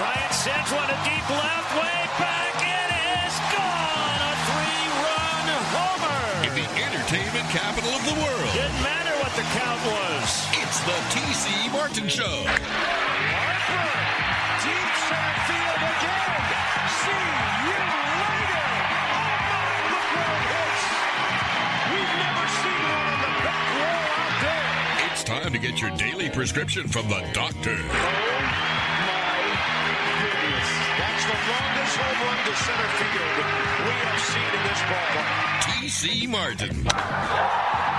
Ryan sends one to deep left, way back. It is gone. A three-run homer. In the entertainment capital of the world, Didn't matter what the count was. it's the TC Martin Show. Harper, deep center field again. See you later. Oh my, look where it hits. We've never seen one on the back wall out there. It's time to get your daily prescription from the doctor. Longest home run to center field we have seen in this ballpark. TC Martin.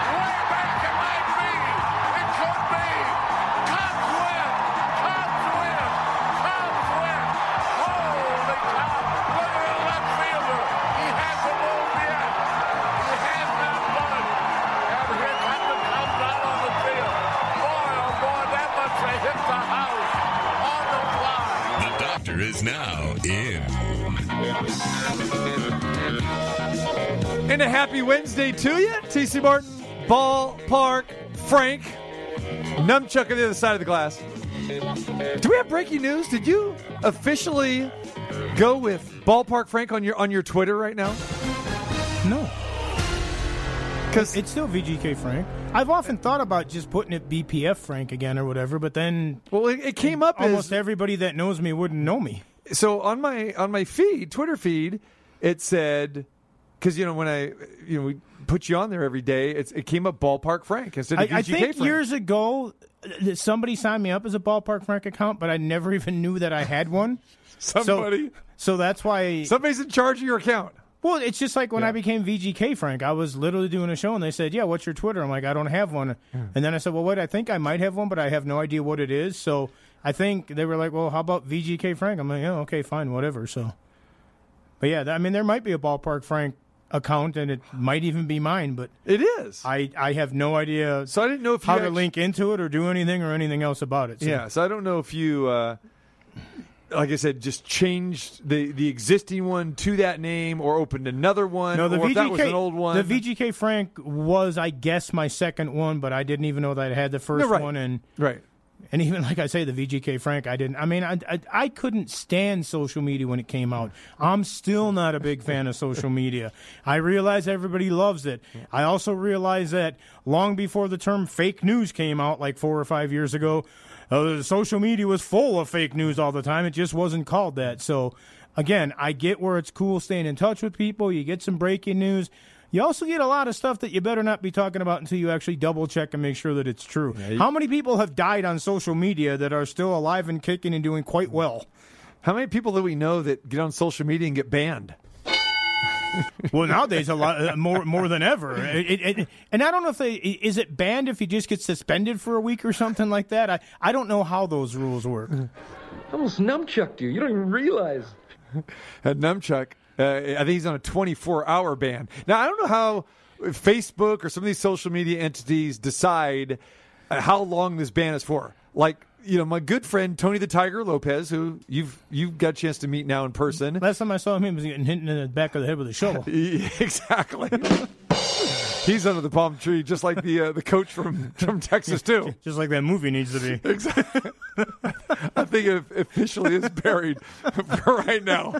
And a happy Wednesday to you, TC Martin, Ballpark, Frank, Numchuck on the other side of the glass. Do we have breaking news? Did you officially go with Ballpark Frank on your on your Twitter right now? No, Because it's still VGK Frank. I've often thought about just putting it BPF Frank again or whatever, but then well, it, it came up almost as everybody that knows me wouldn't know me. so on my on my feed, Twitter feed, it said because you know when I you know we put you on there every day, it's, it came up Ballpark Frank instead I, of VGK I think Frank. years ago, uh, somebody signed me up as a Ballpark Frank account, but I never even knew that I had one. Somebody, So, so that's why. somebody's in charge of your account. Well, it's just like when Yeah. I became VGK Frank. I was literally doing a show, and they said, "Yeah, what's your Twitter?" I'm like, "I don't have one." And then I said, "Well, what? I think I might have one, but I have no idea what it is." So I think they were like, "Well, how about VGK Frank?" I'm like, "Yeah, okay, fine, whatever." So, but yeah, I mean, there might be a Ballpark Frank account, and it might even be mine, but It is. I I have no idea so I didn't know if you how to actu- link into it or do anything or anything else about it. So. Yeah, so I don't know if you, uh, like I said, just changed the, the existing one to that name or opened another one. No, the or VGK, that was an old one. the VGK Frank was, I guess, my second one, but I didn't even know that I had the first No, right. one, and right. And even like I say, the VGK Frank, I didn't. I mean, I, I I couldn't stand social media when it came out. I'm still not a big fan of social media. I realize everybody loves it. I also realize that long before the term fake news came out, like four or five years ago, uh, social media was full of fake news all the time. It just wasn't called that. So, again, I get where it's cool staying in touch with people. You get some breaking news. You also get a lot of stuff that you better not be talking about until you actually double check and make sure that it's true. How many people have died on social media that are still alive and kicking and doing quite well? How many people do we know that get on social media and get banned? Well, nowadays a lot uh, more more than ever. It, it, it- and I don't know if they is it banned if you just get suspended for a week or something like that. I I don't know how those rules work. almost numchucked you. You don't even realize. At Numchuck, uh, I think he's on a 24 hour ban. Now, I don't know how Facebook or some of these social media entities decide uh, how long this ban is for. Like, you know, my good friend Tony the Tiger Lopez, who you've you've got a chance to meet now in person. Last time I saw him, he was getting hit in the back of the head with a shovel. exactly. He's under the palm tree, just like the uh, the coach from from Texas too. Just like that movie needs to be. Exactly. I think it officially is buried for right now.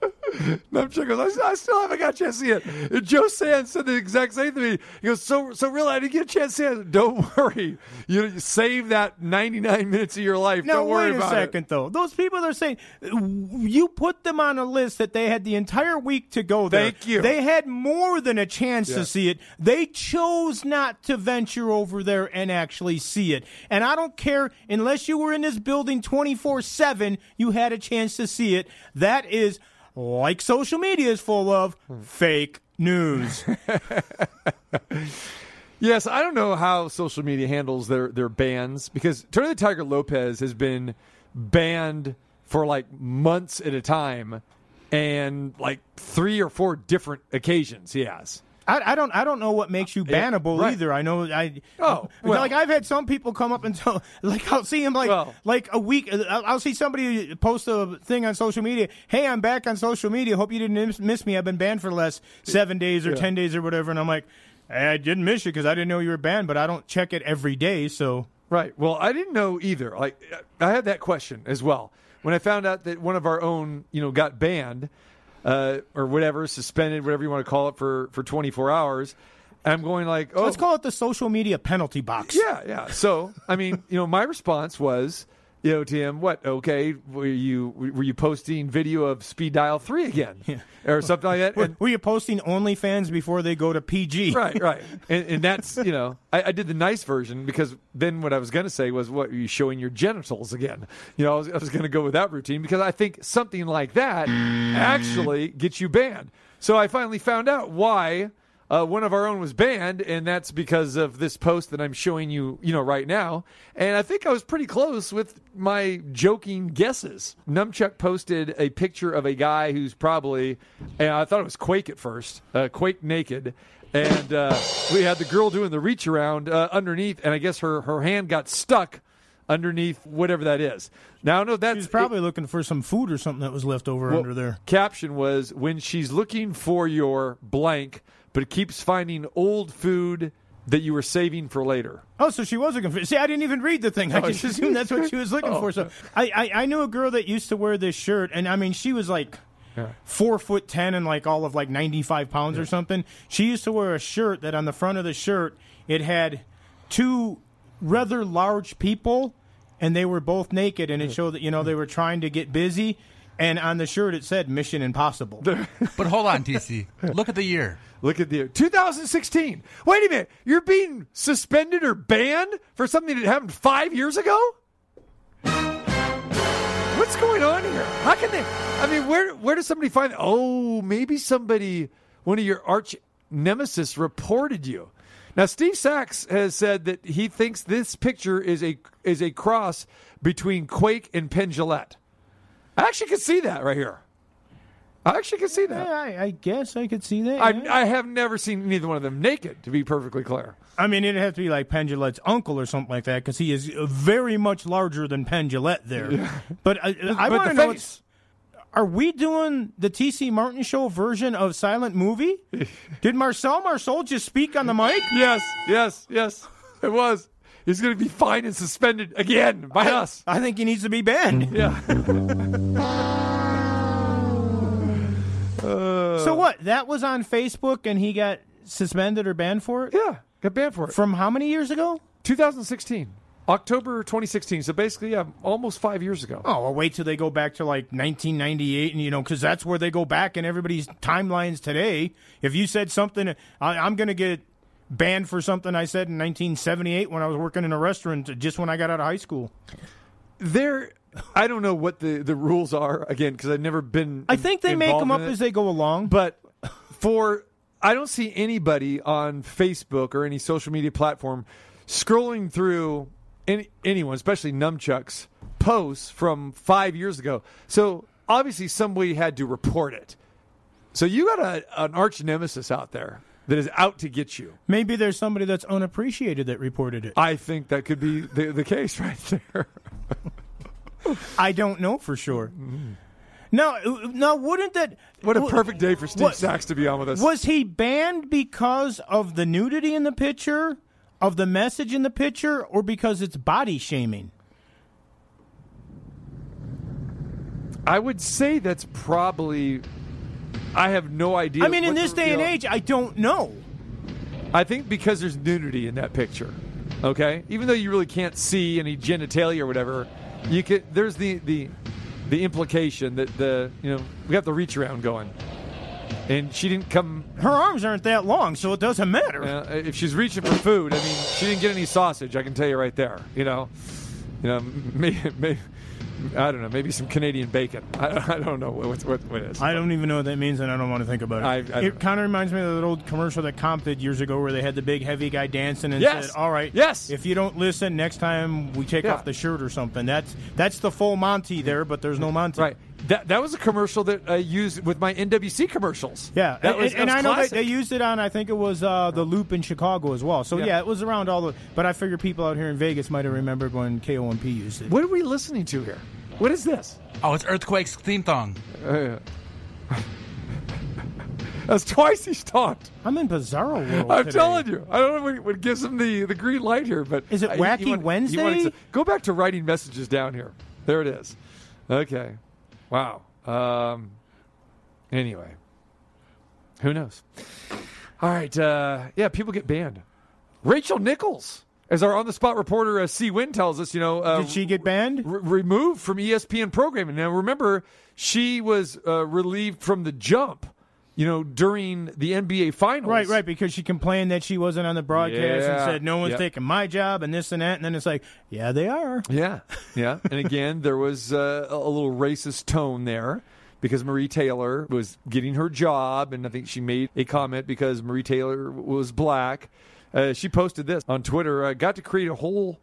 Chuck goes, I, I still haven't got a chance to see it. And Joe Sands said the exact same to me. He goes, so, so really, I didn't get a chance to see it. Don't worry. You, save that 99 minutes of your life. Now Don't worry wait a about second, though. Those people are saying you put them on a list that they had the entire week to go there. Thank you. They had more than a chance Yeah. to see it. They chose not to venture over there and actually see it. And I don't care unless you were in this building twenty four seven. You had a chance to see it. That is like social media is full of fake news. Yes, I don't know how social media handles their their bans because Tony the Tiger Lopez has been banned for like months at a time, and like three or four different occasions. He has. I, I don't. I don't know what makes you uh, Yeah, bannable right. either. I know. I Oh, well. like I've had some people come up and tell, like I'll see him like Well. like a week. Uh, I'll, I'll see somebody post a thing on social media. Hey, I'm back on social media. Hope you didn't miss, me. I've been banned for the last seven days or Yeah. ten days or whatever. And I'm like, I didn't miss you because I didn't know you were banned, but I don't check it every day. So Right. Well, I didn't know either. Like, I had that question as well when I found out that one of our own, you know, got banned uh, or whatever, suspended, whatever you want to call it, for for 24 hours. I'm going like, oh, Let's call it the social media penalty box. yeah, yeah. So, I mean, you know, my response was, you know, to him, what? Okay, were you were you posting video of Speed Dial Three again, or something like that? Were, And- were you posting OnlyFans before they go to PG? right, right. And, and that's you know, I, I did the nice version because then what I was going to say was, what are you showing your genitals again? You know, I was, I was going to go with that routine because I think something like that actually gets you banned. So I finally found out why. Uh, one of our own was banned, and that's because of this post that I'm showing you, you know, right now. And I think I was pretty close with my joking guesses. Numchuck posted a picture of a guy who's probably, and I thought it was Quake at first, uh, Quake naked, and uh, we had the girl doing the reach around uh, underneath, and I guess her her hand got stuck underneath whatever that is. Now I know that's He was probably looking for some food or something that was left over well, under there. Caption was when she's looking for your blank, but keeps finding old food that you were saving for later. Oh, so she was looking for. See, I didn't even read the thing. I Oh, just assumed that's what she was looking Oh. for. So I, I, I knew a girl that used to wear this shirt, and I mean, she was like four foot ten and like all of like ninety five pounds or something. She used to wear a shirt that on the front of the shirt it had two rather large people, and they were both naked, and it showed that you know they were trying to get busy. And on the shirt it said "Mission Impossible." But hold on, TC. Look at the year. Look at the 2016. Wait a minute, you're being suspended or banned for something that happened five years ago? What's going on here? How can they? I mean, where where does somebody find? Oh, maybe somebody, one of your arch nemesis, reported you. Now, Steve Sax has said that he thinks this picture is a is a cross between Quake and Penn Jillette. I actually can see that right here. I actually can see that. Yeah, I, I guess I could see that. yeah. I, I have never seen neither one of them naked, to be perfectly clear. I mean, it'd have to be like Penn Jillette's uncle or something like that because he is very much larger than Penn Jillette there. But I, I but want the to know: face. Are we doing the TC Martin show version of Silent Movie? Did Marcel Marceau just speak on the mic? Yes, yes, yes. It was. He's going to be fined and suspended again by us. I think he needs to be banned. Yeah. so uh, what? That was on Facebook, and he got suspended or banned for it. Yeah. Got banned for it. From how many years ago? 2016. October 2016. So basically, yeah, almost five years ago. Oh, well, wait till they go back to like 1998, and you know, because that's where they go back in everybody's timelines today. If you said something, I, I'm going to get banned for something I said in 1978 when I was working in a restaurant, just when I got out of high school. There, I don't know what the, the rules are, again, because I've never been. I think they make them up as they go along. But for I don't see anybody on Facebook or any social media platform scrolling through any, anyone, especially Numchuck's posts from five years ago. So obviously somebody had to report it. So you got a, an arch nemesis out there that is out to get you. Maybe there's somebody that's unappreciated that reported it. I think that could be the, the case right there. I don't know for sure. Now, now, wouldn't that? What a perfect day for Steve What- Sax to be on with us. Was he banned because of the nudity in the picture, of the message in the picture, or because it's body shaming? I would say that's probably. I have no idea. I mean, in this the- day and know, age, I don't know. I think because there's nudity in that picture. Okay, even though you really can't see any genitalia or whatever, you could. There's the the the implication that the you know we got the reach around going, and she didn't come. Her arms aren't that long, so it doesn't matter. Uh, if she's reaching for food, I mean, she didn't get any sausage. I can tell you right there. You know, you know, maybe, maybe I don't know, maybe some Canadian bacon. I, I don't know what what, what it is. I don't even know what that means, and I don't want to think about it. I- I it kind of reminds me of that old commercial that KOMP did years ago, where they had the big heavy guy dancing and Yes. said, "All right, Yes. if you don't listen, next time we take Yeah. off the shirt or something." That's that's the full Monty there, but there's no Monty. Right. That that was a commercial that I used with my NWC commercials. Yeah, that and, was, and that was I know classic. that they used it on. I think it was uh, the Loop in Chicago as well. So Yeah. yeah. it was around all the. But I figure people out here in Vegas might have remembered when KOMP used it. What are we listening to here? What is this? Oh, it's Earthquake's theme song. Uh, That's twice he's talked. I'm in bizarro world. I'm today. telling you. I don't know what, what gives him the, the green light here, but Is it uh, he- he Wacky wanted- Wednesday? wanted to- go back to writing messages down here. There it is. Okay. Wow. Um, anyway, who knows? All right. Uh, yeah, people get banned. Rachel Nichols, as our on the spot reporter uh, C. Wynn tells us, you know, uh, Did she get banned? re- removed from ESPN programming. Now, remember, she was uh, relieved from the jump, you know, during the NBA finals. Right, right, because she complained that she wasn't on the broadcast and said no one's Yep. taking my job and this and that, and then it's like, yeah, they are. Yeah, yeah. and again, there was uh, a little racist tone there because Maria Taylor was getting her job, and I think she made a comment because Maria Taylor was black. Uh, she posted this on Twitter. I got to create a whole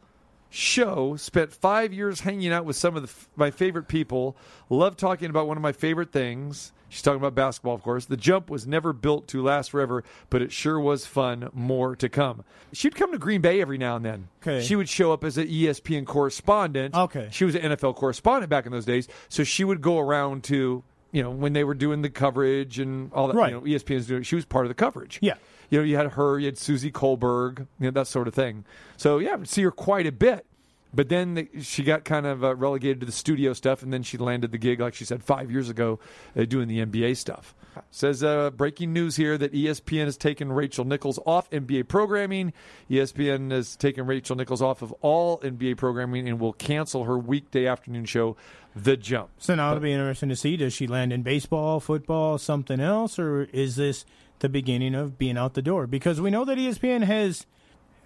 show. Spent five years hanging out with some of the, f- my favorite people. Love talking about one of my favorite things. She's talking about basketball, of course. The jump was never built to last forever, but it sure was fun. More to come. She'd come to Green Bay every now and then. Okay. She would show up as an ESPN correspondent. Okay. She was an NFL correspondent back in those days, so she would go around to you know when they were doing the coverage and all that. Right. You know, ESPN's doing. She was part of the coverage. Yeah. You know, you had her, you had Susie Kohlberg, you know, that sort of thing. So yeah, I would see her quite a bit. But then the, she got kind of uh, relegated to the studio stuff, and then she landed the gig, like she said, five years ago, uh, doing the NBA stuff. Says uh, breaking news here that ESPN has taken Rachel Nichols off NBA programming. ESPN has taken Rachel Nichols off of all NBA programming and will cancel her weekday afternoon show, The Jump. So now it'll be interesting to see does she land in baseball, football, something else, or is this the beginning of being out the door? Because we know that ESPN has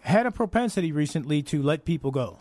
had a propensity recently to let people go.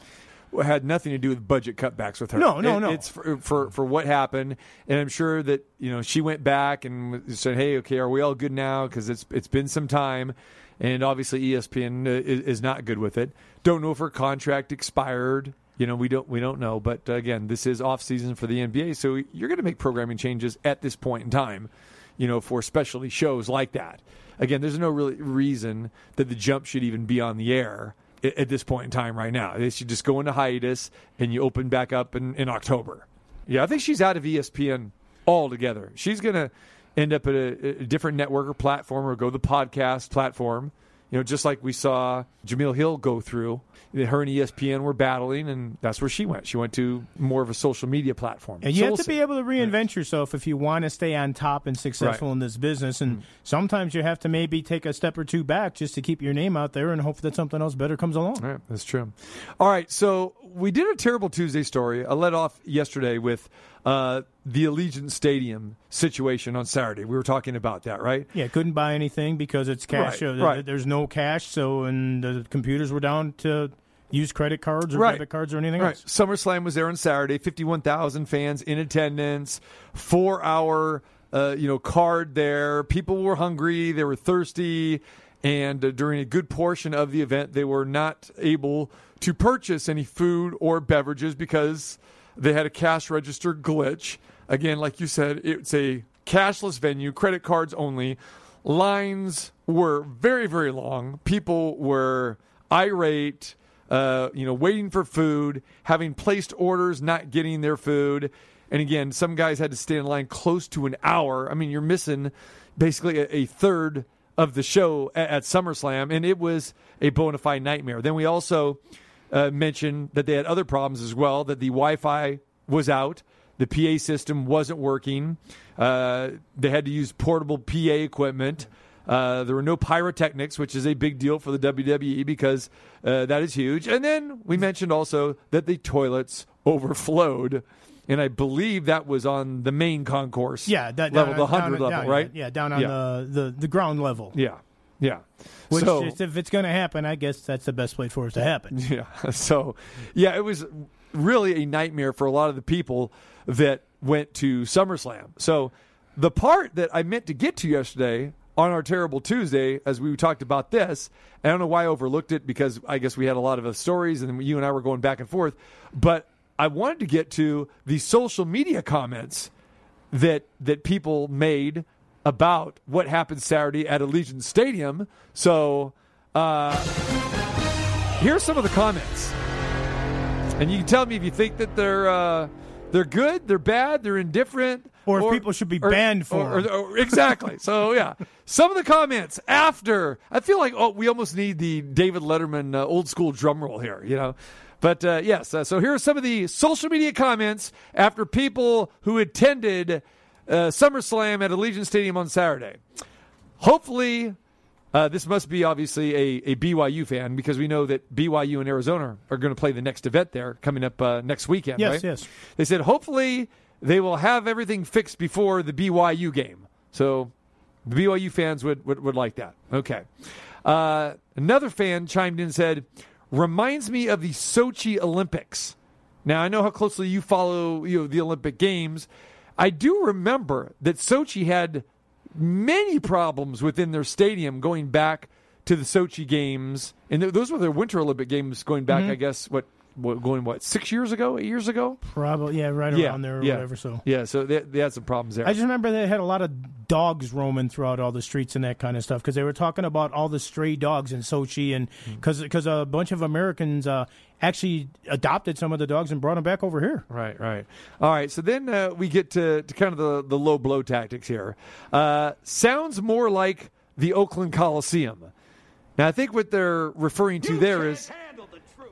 Had nothing to do with budget cutbacks with her. No, no, It- no. It's for, for for what happened, and I'm sure that you know she went back and said, "Hey, okay, are we all good now?" Because it's it's been some time, and obviously ESPN uh, is, is not good with it. Don't know if her contract expired. You know, we don't we don't know. But uh, again, this is off season for the NBA, so you're going to make programming changes at this point in time. You know, for specialty shows like that. Again, there's no really reason that the jump should even be on the air at, this point in time right now. They should just go into hiatus and you open back up in, in October. Yeah, I think she's out of ESPN altogether. She's going to end up at a, a different network or platform or go the podcast platform. You know, just like we saw Jemele Hill go through. Her and ESPN were battling, and that's where she went. She went to more of a social media platform. And So you have we'll to see. be able to reinvent yourself if you want to stay on top and successful Right. in this business. And mm. sometimes you have to maybe take a step or two back just to keep your name out there and hope that something else better comes along. Right, that's true. All right, so we did a terrible Tuesday story. I led off yesterday with uh, the Allegiant Stadium situation on Saturday. We were talking about that, right? Yeah, couldn't buy anything because it's cash. Right, uh, right. There's no cash, so and the computers were down to use credit cards or Right. debit cards or anything Right. else. SummerSlam was there on Saturday. Fifty-one thousand fans in attendance. Four-hour, uh, you know, card there. People were hungry. They were thirsty, and uh, during a good portion of the event, they were not able to purchase any food or beverages because they had a cash register glitch. Again, like you said, it's a cashless venue, credit cards only. Lines were very, very long. People were irate uh, you know, waiting for food, having placed orders, not getting their food. And again, some guys had to stay in line close to an hour. I mean, you're missing basically a, a third of the show at, at SummerSlam, and it was a bona fide nightmare. Then we also uh, mentioned that they had other problems as well, that the Wi Fi was out. The PA system wasn't working. Uh, they had to use portable PA equipment. Uh, there were no pyrotechnics, which is a big deal for the WWE because uh, that is huge. And then we mentioned also that the toilets overflowed, and I believe that was on the main concourse. Yeah, that, level, down, the hundred level, down- right? Yeah, down on Yeah. The, the the ground level. Yeah, yeah. Which, so, is- if it's going to happen, I guess that's the best place for it to happen. Yeah. So, yeah, it was really a nightmare for a lot of the people that went to SummerSlam. So, the part that I meant to get to yesterday on our terrible Tuesday, as we talked about this, I don't know why I overlooked it because I guess we had a lot of stories and you and I were going back and forth, but I wanted to get to the social media comments that that people made about what happened Saturday at Allegiant Stadium. So, uh, here's some of the comments, and you can tell me if you think that they're uh, they're good, they're bad, they're indifferent, Or if people should be banned for or- or- or- exactly. so yeah, some of the comments after I feel like oh we almost need the David Letterman uh, old school drum roll here, you know. But uh, yes, uh, so here are some of the social media comments after people who attended uh, SummerSlam at Allegiant Stadium on Saturday. Hopefully, uh, this must be obviously a, a BYU fan because we know that BYU and Arizona are going to play the next event there coming up uh, next weekend. Yes, right? yes. They said hopefully they will have everything fixed before the BYU game. So the BYU fans would, would, would like that. Okay. Uh, another fan chimed in and said, reminds me of the Sochi Olympics. Now I know how closely you follow you know, the Olympic Games. I do remember that Sochi had many problems within their stadium going back to the Sochi Games, and th- those were their Winter Olympic Games going back. Mm-hmm. I guess what, what going what six years ago, eight years ago. Probably, yeah, right yeah, around there or yeah. whatever. So yeah, so they, they had some problems there. I just remember they had a lot of dogs roaming throughout all the streets and that kind of stuff because they were talking about all the stray dogs in Sochi and Hmm. because a bunch of Americans uh, actually adopted some of the dogs and brought them back over here. Right, right. All right. So then uh, we get to, to kind of the, the low blow tactics here. Uh, sounds more like the Oakland Coliseum. Now, I think what they're referring to there is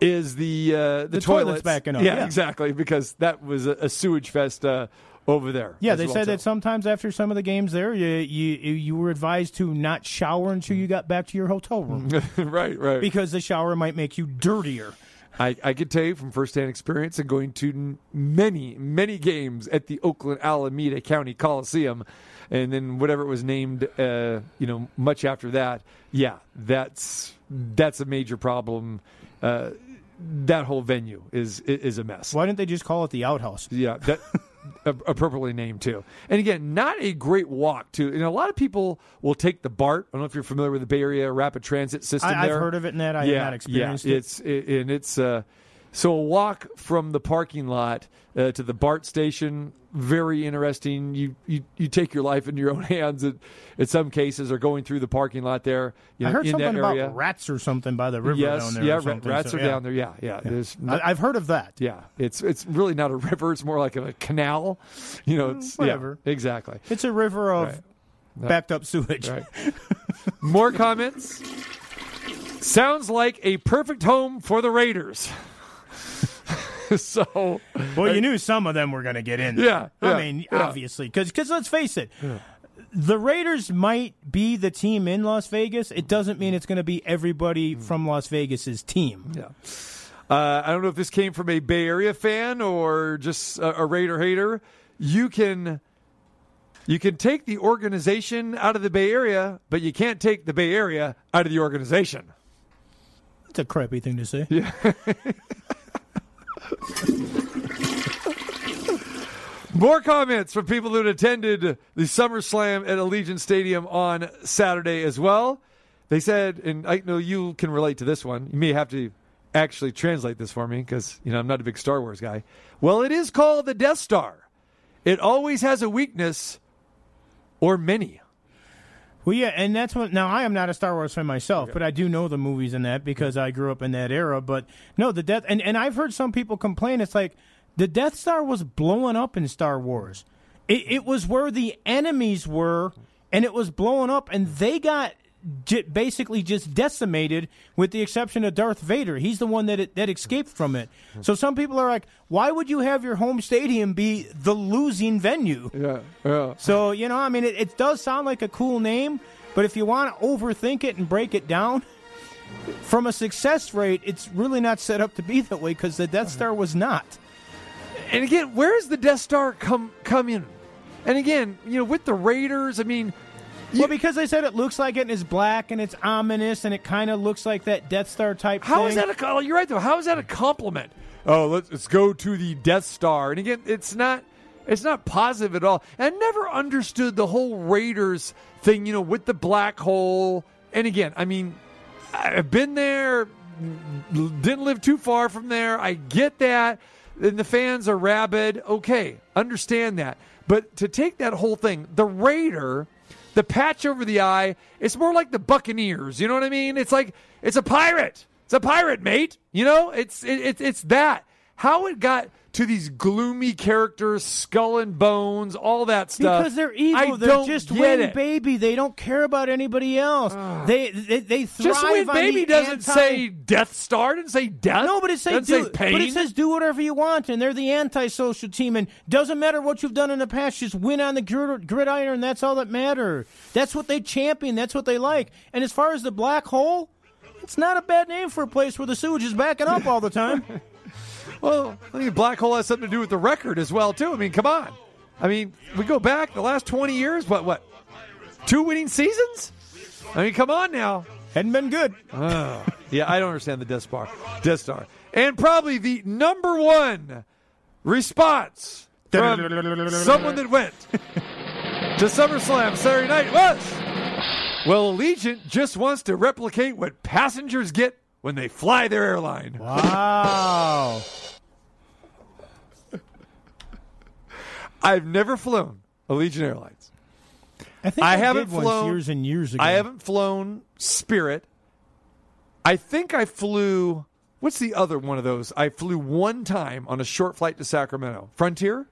is the uh, the, The toilets toilets backing up, Yeah, yeah. exactly, because that was a, a sewage fest uh, over there. Yeah, they well, said so. that sometimes after some of the games there, you you you were advised to not shower until you got back to your hotel room right, right. because the shower might make you dirtier. I, I can tell you from firsthand experience and going to n- many, many games at the Oakland Alameda County Coliseum, and then whatever it was named, uh, you know, much after that. Yeah, that's that's a major problem. Uh, that whole venue is is a mess. Why didn't they just call it the outhouse? Yeah, that appropriately named too. And again, not a great walk to. And a lot of people will take the BART. I don't know if you're familiar with the Bay Area Rapid Transit System. I, I've heard of it and that I yeah, have not experienced yeah. it. It's it, and it's uh, so a walk from the parking lot uh, to the BART station. Very interesting. You, you you take your life into your own hands. At, in some cases, are going through the parking lot there. You I heard in something about rats or something by the river yes, down there. yeah, rats so, are yeah. down there. Yeah, yeah. There's no- I, I've heard of that. yeah, it's it's really not a river. It's more like a canal. You know, it's yeah, whatever. exactly. It's a river of Right. backed up sewage. Right. More comments. Sounds like a perfect home for the Raiders. so, Well, you knew some of them were going to get in. there. Yeah, yeah, I mean, yeah. obviously, because let's face it, the Raiders might be the team in Las Vegas. It doesn't mean it's going to be everybody from Las Vegas's team. yeah. Uh, I don't know if this came from a Bay Area fan or just a, a Raider hater. You can you can take the organization out of the Bay Area, but you can't take the Bay Area out of the organization. It's a crappy thing to say. More comments from people who attended the SummerSlam at Allegiant Stadium on Saturday as well. They said, and I know you can relate to this one. You may have to actually translate this for me because you know I'm not a big Star Wars guy. Well, it is called the Death Star. It always has a weakness or many. Well, yeah, and that's what. Now, I am not a Star Wars fan myself, but I do know the movies and that because I grew up in that era. But no, the death, and, and I've heard some people complain. It's like the Death Star was blowing up in Star Wars. It, it was where the enemies were, and it was blowing up, and they got basically just decimated, with the exception of Darth Vader. He's the one that it, that escaped from it. So some people are like, "Why would you have your home stadium be the losing venue?" Yeah, yeah. So, you know, I mean, it, it does sound like a cool name, but if you want to overthink it and break it down, from a success rate, it's really not set up to be that way because the Death Star was not. And again, where does the Death Star come come in? And again, you know, with the Raiders, I mean, well, because they said it looks like it and it's black and it's ominous and it kind of looks like that Death Star type How thing. is that a co- oh, you're right though? How is that a compliment? Oh, let's let's go to the Death Star. And again, it's not it's not positive at all. And I never understood the whole Raiders thing, you know, with the black hole. And again, I mean, I've been there, didn't live too far from there. I get that. And the fans are rabid. Okay, understand that. But to take that whole thing, the Raider, the patch over the eye, it's more like the Buccaneers. You know what I mean? It's like it's a pirate. It's a pirate, mate. You know, it's it, it, it's that. How it got to these gloomy characters, skull and bones, all that stuff. Because they're evil. I they're just win it. baby. They don't care about anybody else. they, they they thrive Just win on baby the doesn't anti- say Death Star. Didn't say death. No, but it says do, say pain. but it says do whatever you want, and they're the antisocial team. And doesn't matter what you've done in the past, just win on the grid, gridiron. And that's all that matters. That's what they champion. That's what they like. And as far as the black hole, it's not a bad name for a place where the sewage is backing up all the time. Well, I think black hole has something to do with the record as well too. I mean, come on. I mean, we go back the last twenty years. What? What? Two winning seasons? I mean, come on now. Hadn't been good. Oh, yeah, I don't understand the Death Star. Death Star, and probably the number one response from someone that went to SummerSlam Saturday night was, well, Allegiant just wants to replicate what passengers get when they fly their airline. Wow. I've never flown Allegiant Airlines. I think I I, haven't flown- years and years ago. I haven't flown Spirit. I think I flew. What's the other one of those? I flew one time on a short flight to Sacramento. Frontier?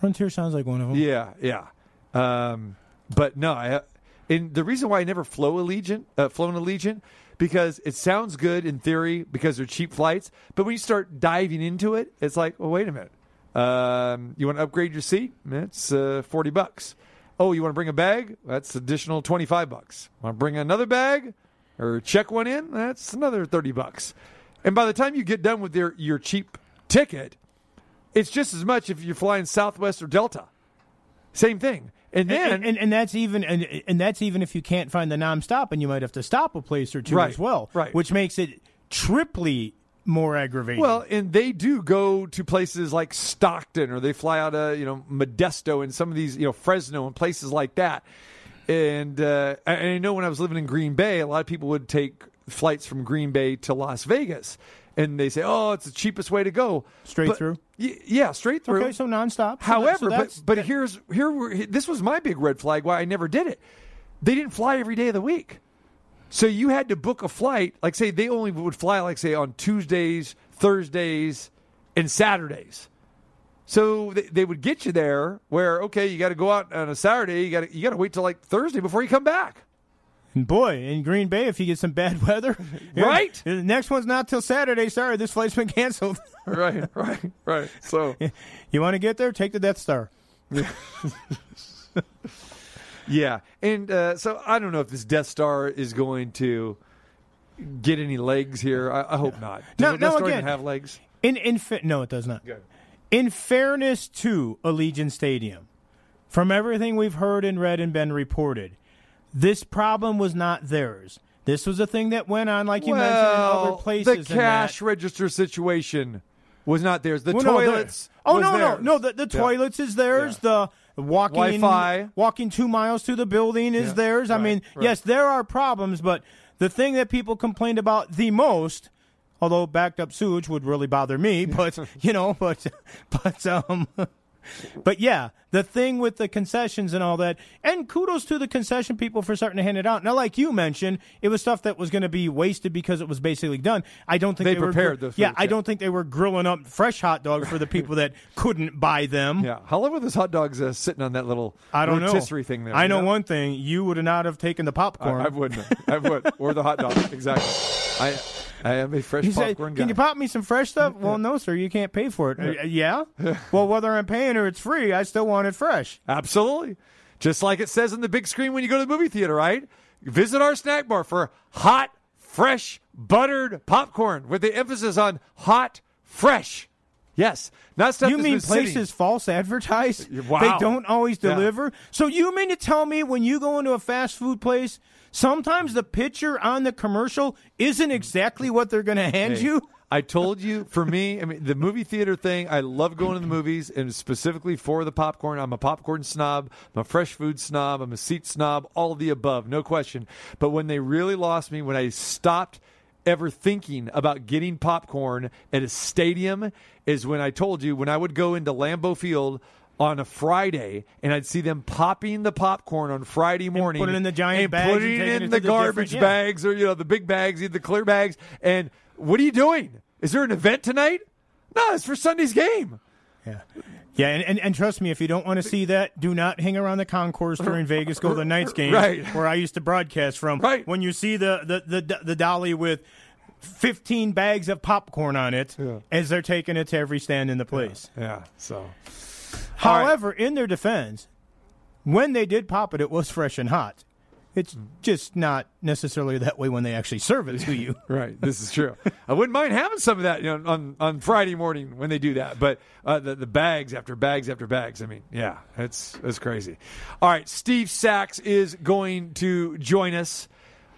Frontier sounds like one of them. Yeah, yeah. Um, but no, I. And the reason why I never flow Allegiant, uh, flown Allegiant, because it sounds good in theory because they're cheap flights. But when you start diving into it, it's like, well, wait a minute. Um, you want to upgrade your seat? It's uh, forty bucks. Oh, you want to bring a bag? That's additional twenty five bucks. Want to bring another bag or check one in? That's another thirty bucks. And by the time you get done with your your cheap ticket, it's just as much if you're flying Southwest or Delta. Same thing. And then and, and, and that's even and, and that's even if you can't find the nonstop, and you might have to stop a place or two Right, as well, right. Which makes it triply more aggravating. Well, and they do go to places like Stockton, or they fly out of you know Modesto and some of these you know Fresno and places like that. And, uh, and I know when I was living in Green Bay, a lot of people would take flights from Green Bay to Las Vegas, and they say, "Oh, it's the cheapest way to go." Straight But- through? Y- yeah, straight through. okay, so nonstop. So that- However, so but but here's here this was my big red flag why I never did it. They didn't fly every day of the week. So you had to book a flight, like say they only would fly like say on Tuesdays, Thursdays, and Saturdays. So they, they would get you there where okay, you got to go out on a Saturday, you got to you got to wait till like Thursday before you come back. And boy, in Green Bay, if you get some bad weather, Right. The next one's not till Saturday. Sorry, this flight's been canceled. right, right, right. So you want to get there? Take the Death Star. Yeah, and uh, so I don't know if this Death Star is going to get any legs here. I, I hope not. Does No, the Death no, Star even again- have legs? In in fa- no, it does not. In fairness to Allegiant Stadium, from everything we've heard and read and been reported, this problem was not theirs. This was a thing that went on, like you mentioned, in other places. the cash register situation was not theirs. The Well, no, toilets. Oh no, no, theirs. no! The, the Yeah. toilets is theirs. The walking Wi-Fi. walking two miles to the building is Yeah, theirs. I right, mean, right. yes, there are problems, but the thing that people complained about the most, although backed up sewage would really bother me, but you know, but but um. But yeah, the thing with the concessions and all that, and kudos to the concession people for starting to hand it out. Now, like you mentioned, it was stuff that was going to be wasted because it was basically done. I don't think They they, were prepared gr- those Yeah, I don't think they were grilling up fresh hot dogs for the people that couldn't buy them. Yeah. How long were those hot dogs uh, sitting on that little I don't know. rotisserie thing there? I you know one thing: you would not have taken the popcorn. I wouldn't. I would. Or the hot dog. Exactly. I I have a fresh You say, popcorn "Can guy. you pop me some fresh stuff?" well, no, sir. You can't pay for it. Yeah. well, whether I'm paying or it's free, I still want it fresh. Absolutely. Just like it says on the big screen when you go to the movie theater, right? Visit our snack bar for hot, fresh, buttered popcorn with the emphasis on hot, fresh. Yes. Not stuff you mean been sitting. places false advertise? Wow. They don't always Yeah. deliver. So you mean to tell me when you go into a fast food place, sometimes the picture on the commercial isn't exactly what they're going to hand Hey, you? I told you, for me, I mean, the movie theater thing, I love going to the movies, and specifically for the popcorn. I'm a popcorn snob. I'm a fresh food snob. I'm a seat snob. All of the above, no question. But when they really lost me, when I stopped ever thinking about getting popcorn at a stadium, is when I told you when I would go into Lambeau Field on a Friday and I'd see them popping the popcorn on Friday morning, putting it in the giant bags putting it in it the the garbage yeah. bags or you know the big bags, the clear bags, and what are you doing? Is there an event tonight? No, it's for Sunday's game. Yeah. Yeah, and, and, and trust me, if you don't want to see that, do not hang around the concourse during Vegas Go Golden Knights games, Right. where I used to broadcast from. Right. When you see the, the, the, the dolly with 15 bags of popcorn on it Yeah. as they're taking it to every stand in the place. Yeah. So. All right. However, in their defense, when they did pop it, it was fresh and hot. It's just not necessarily that way when they actually serve it to you. Right, this is true. I wouldn't mind having some of that you know, on on Friday morning when they do that. But uh, the the bags after bags after bags. I mean, yeah, it's it's crazy. All right, Steve Sax is going to join us.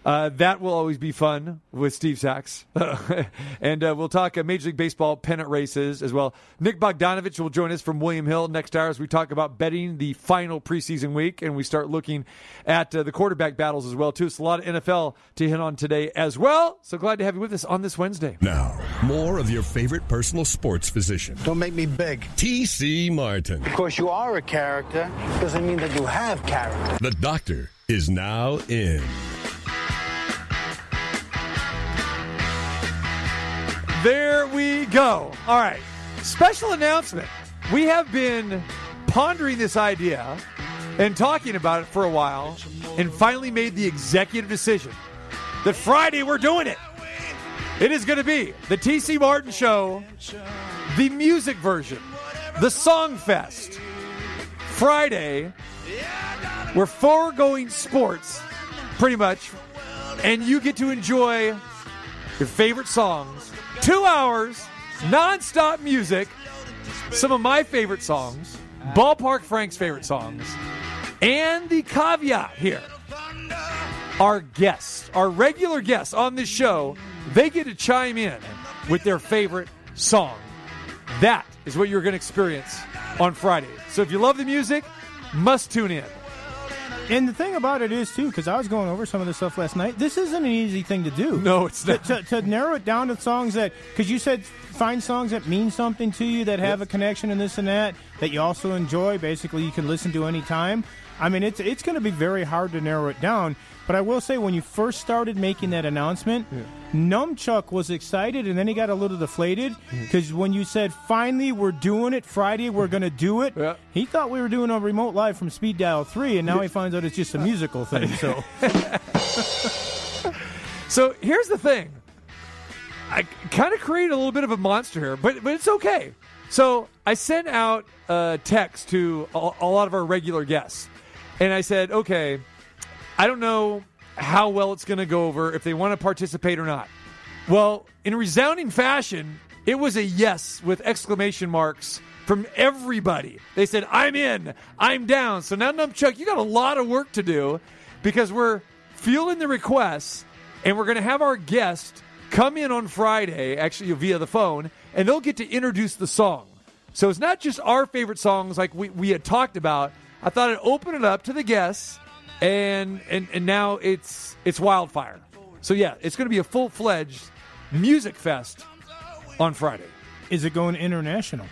Uh, that will always be fun with Steve Sax. and uh, we'll talk uh, Major League Baseball pennant races as well. Nick Bogdanovich will join us from William Hill next hour as we talk about betting the final preseason week and we start looking at uh, the quarterback battles as well too. It's a lot of NFL to hit on today as well. So glad to have you with us on this Wednesday. Now, more of your favorite personal sports physician, Don't make me beg. T.C. Martin. Of course, you are a character. Doesn't mean that you have character. The doctor is now in. There we go. All right. Special announcement. We have been pondering this idea and talking about it for a while and finally made the executive decision that Friday we're doing it. It is going to be the TC Martin Show, the music version, the Song Fest. Friday, we're foregoing sports pretty much, and you get to enjoy your favorite songs, two hours, nonstop music, some of my favorite songs, Ballpark Frank's favorite songs, and the caveat here our guests, our regular guests on this show, they get to chime in with their favorite song. That is what you're going to experience on Friday. So if you love the music, must tune in. And the thing about it is, too, because I was going over some of this stuff last night, this isn't an easy thing to do. No, it's not. to, to narrow it down to songs that, because you said find songs that mean something to you, that have a connection and this and that, that you also enjoy, basically you can listen to any time. I mean, it's, it's going to be very hard to narrow it down. But I will say, when you first started making that announcement, Numchuck was excited and then he got a little deflated mm-hmm. because when you said, finally, we're doing it, Friday, we're going to do it, Yeah. he thought we were doing a remote live from Speed Dial 3, and now he finds out it's just a musical thing. So. So here's the thing. I kind of created a little bit of a monster here, but but it's okay. So I sent out a text to a, a lot of our regular guests, and I said, okay, I don't know how well it's going to go over if they want to participate or not. Well, in resounding fashion, it was a yes with exclamation marks from everybody. They said, I'm in, I'm down. So now, Numchuck, you got a lot of work to do because we're fielding the requests and we're going to have our guest come in on Friday, actually via the phone, and they'll get to introduce the song. So it's not just our favorite songs like we, we had talked about. I thought I'd open it up to the guests, and and, and now it's it's wildfire. So yeah, it's going to be a full fledged music fest on Friday. Is it going international?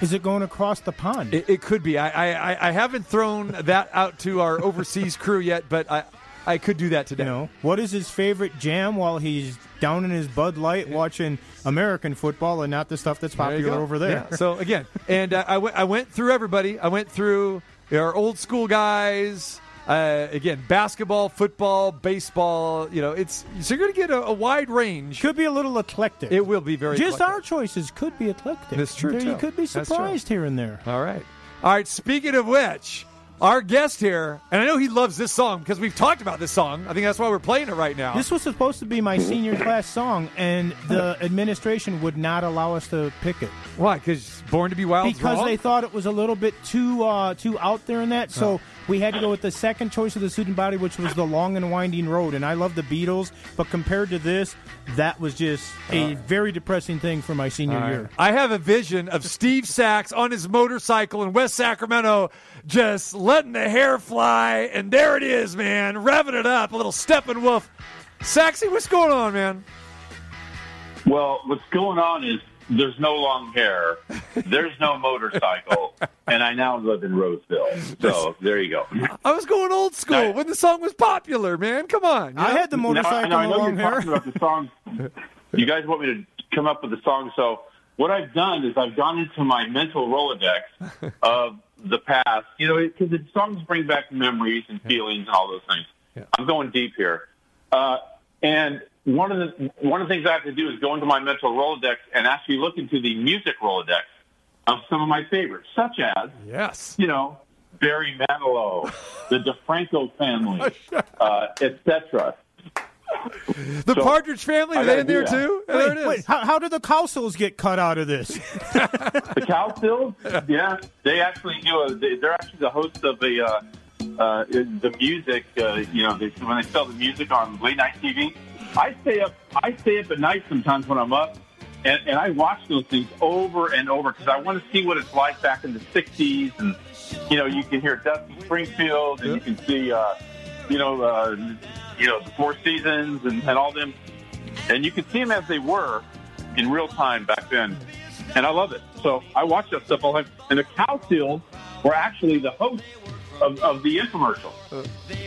Is it going across the pond? It, it could be. I, I I- haven't thrown that out to our overseas crew yet, but I I could do that today. you know, what is his favorite jam while he's down in his Bud Light watching American football and not the stuff that's popular go. over there? Yeah. So again, and uh, I I went through everybody. I went through our old school guys. Uh, again, basketball, football, baseball. You know, it's so you're going to get a, a wide range. Could be a little eclectic. It will be very Just eclectic. our choices could be eclectic. That's true, There You could be surprised here and there. All right. All right. Speaking of which, our guest here, and I know he loves this song because we've talked about this song. I think that's why we're playing it right now. This was supposed to be my senior class song, and the administration would not allow us to pick it why? Because Born to Be Wild. because they thought it was a little bit too uh, too out there in that. So we had to go with the second choice of the student body, which was the long and winding road. And I love the Beatles, but compared to this, that was just a very depressing thing for my senior year. I have a vision of Steve Sax on his motorcycle in West Sacramento, just letting the hair fly, and there it is, man, revving it up, a little Steppenwolf. Saxy, what's going on, man? Well, what's going on is there's no long hair, there's no motorcycle, and I now live in Roseville. So there you go. I was going old school Nice. when the song was popular, man. Come on. you I know? had the motorcycle now, I know long you're hair. talking about the song. You guys want me to come up with the song, so what I've done is I've gone into my mental Rolodex of the past, you know, because the songs bring back memories and feelings and all those things. Yeah. I'm going deep here. Uh, and one of the one of the things I have to do is go into my mental Rolodex and actually look into the music Rolodex of some of my favorites, such as Yes. you know Barry Manilow, the DeFranco family, uh, etc. The So, Partridge family, are they in there that. too? there it Wait, how, how did the Cowsills get cut out of this? The Cowsills, yeah, they actually do. A, they, they're actually the hosts of the uh, uh, the music. Uh, you know, they, when they sell the music on late night TV. I stay up. I stay up at night sometimes when I'm up, and, and I watch those things over and over because I want to see what it's like back in the '60s. And you know, you can hear Dusty Springfield, and you can see, uh, you know, uh, you know, the Four Seasons and, and all them, and you can see them as they were in real time back then and I love it. So I watch that stuff all the time. And the Cowsills were actually the hosts of, of the infomercial.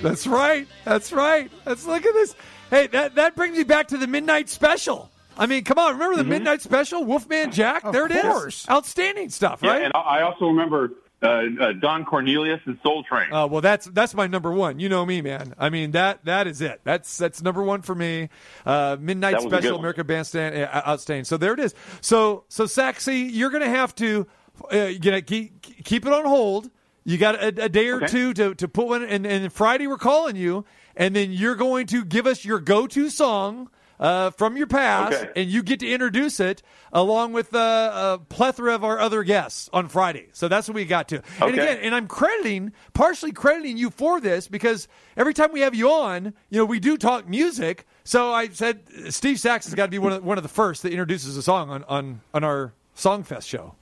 That's right. That's right. Let's look at this. Hey, that, that brings me back to the midnight special. I mean, come on, remember the midnight special, Wolfman Jack? there it is. course. Outstanding stuff, Yeah, right? and I I also remember uh, uh, Don Cornelius and Soul Train. Uh, well, that's that's my number one. You know me, man. I mean that that is it. That's that's number one for me. Uh, Midnight That was a good Special. American Bandstand, uh, outstanding. So there it is. So so Saxy, you're gonna have to uh, you keep keep it on hold. You got a, a day or Okay. two to, to put one, and, and Friday we're calling you, and then you're going to give us your go-to song uh, from your past, Okay. and you get to introduce it along with uh, a plethora of our other guests on Friday. So that's what we got to. And Okay. again, and I'm crediting, partially crediting you for this because every time we have you on, you know, we do talk music. So I said Steve Sax has got to be one of, one of the first that introduces a song on, on, on our Songfest show.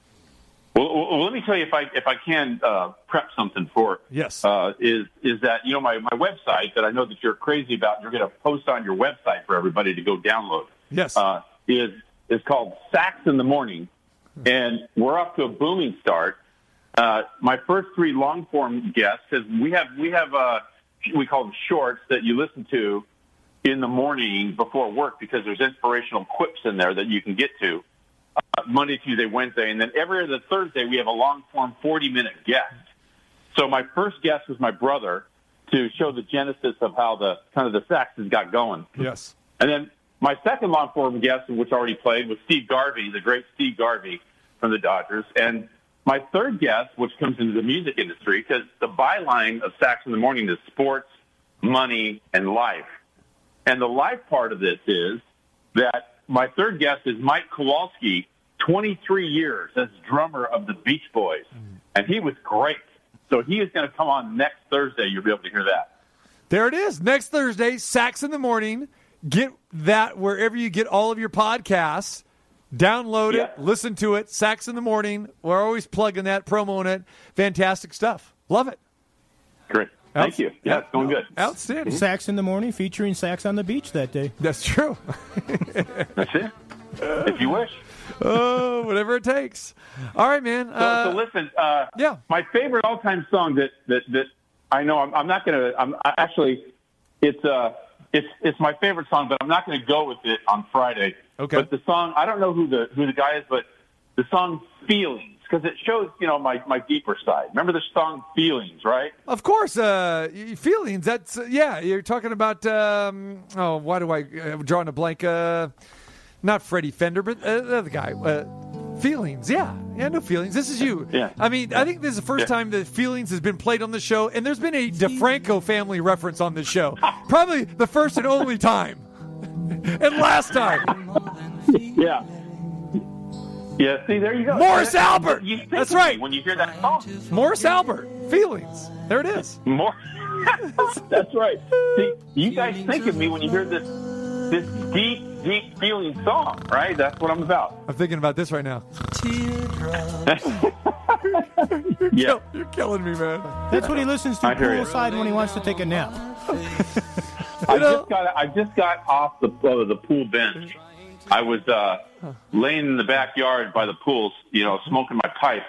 Well, well, let me tell you if I if I can uh, prep something for Yes. uh, is is that you know my my website that I know that you're crazy about. You're going to post on your website for everybody to go download. Yes. uh, is is called Sax in the Morning, and we're off to a booming start. Uh, my first three long form guests, because we have we have uh, we call them shorts that you listen to in the morning before work because there's inspirational quips in there that you can get to Uh, Monday, Tuesday, Wednesday, and then every other Thursday we have a long form 40 minute guest. So my first guest was my brother to show the genesis of how the kind of the Saxons got going. yes. And then my second long form guest, which already played, was Steve Garvey, the great Steve Garvey from the Dodgers. And my third guest, which comes into the music industry, because the byline of Sax in the Morning is sports, money, and life. And the life part of this is that my third guest is Mike Kowalski, 23 years as drummer of the Beach Boys. Mm. And he was great. So he is going to come on next Thursday. You'll be able to hear that. There it is. Next Thursday, Sax in the Morning. Get that wherever you get all of your podcasts. Download Yeah. it, listen to it. Sax in the Morning. We're always plugging that, promoting it. Fantastic stuff. Love it. Great. Thank Outs- you. Yeah, it's going good. Outstanding. Sax in the morning featuring Sax on the beach that day. That's true. That's it. If you wish. Oh, whatever it takes. All right, man. So, Uh, so listen, uh, yeah. my favorite all-time song that that, that I know I'm, I'm not going to. I'm I- actually, it's uh, it's it's my favorite song, but I'm not going to go with it on Friday. Okay. But the song, I don't know who the who the guy is, but the song "Feelings" because it shows you know my my deeper side. Remember the song "Feelings," right? Of course, uh, feelings. That's uh, yeah. You're talking about. Um, oh, why do I uh, drawing a blank? Uh, not Freddie Fender, but uh, the other guy. Uh, feelings. Yeah, yeah. No feelings. This is you. Yeah. I mean, I think this is the first Yeah. time that feelings has been played on the show, and there's been a DeFranco family reference on this show. Probably the first and only time, and last time. Yeah. Yeah. See, there you go. Morris That's- Albert! You That's right. When you hear that song. Morris Albert. Feelings. There it is. More. That's right. See, you guys think of me when you hear this this deep, deep feeling song, right? That's what I'm about. I'm thinking about this right now. Yeah. You're killing me, man. That's what he listens to I poolside when he wants to take a nap. I just got I just got off the uh, the pool bench. I was uh, laying in the backyard by the pool, you know, smoking my pipe,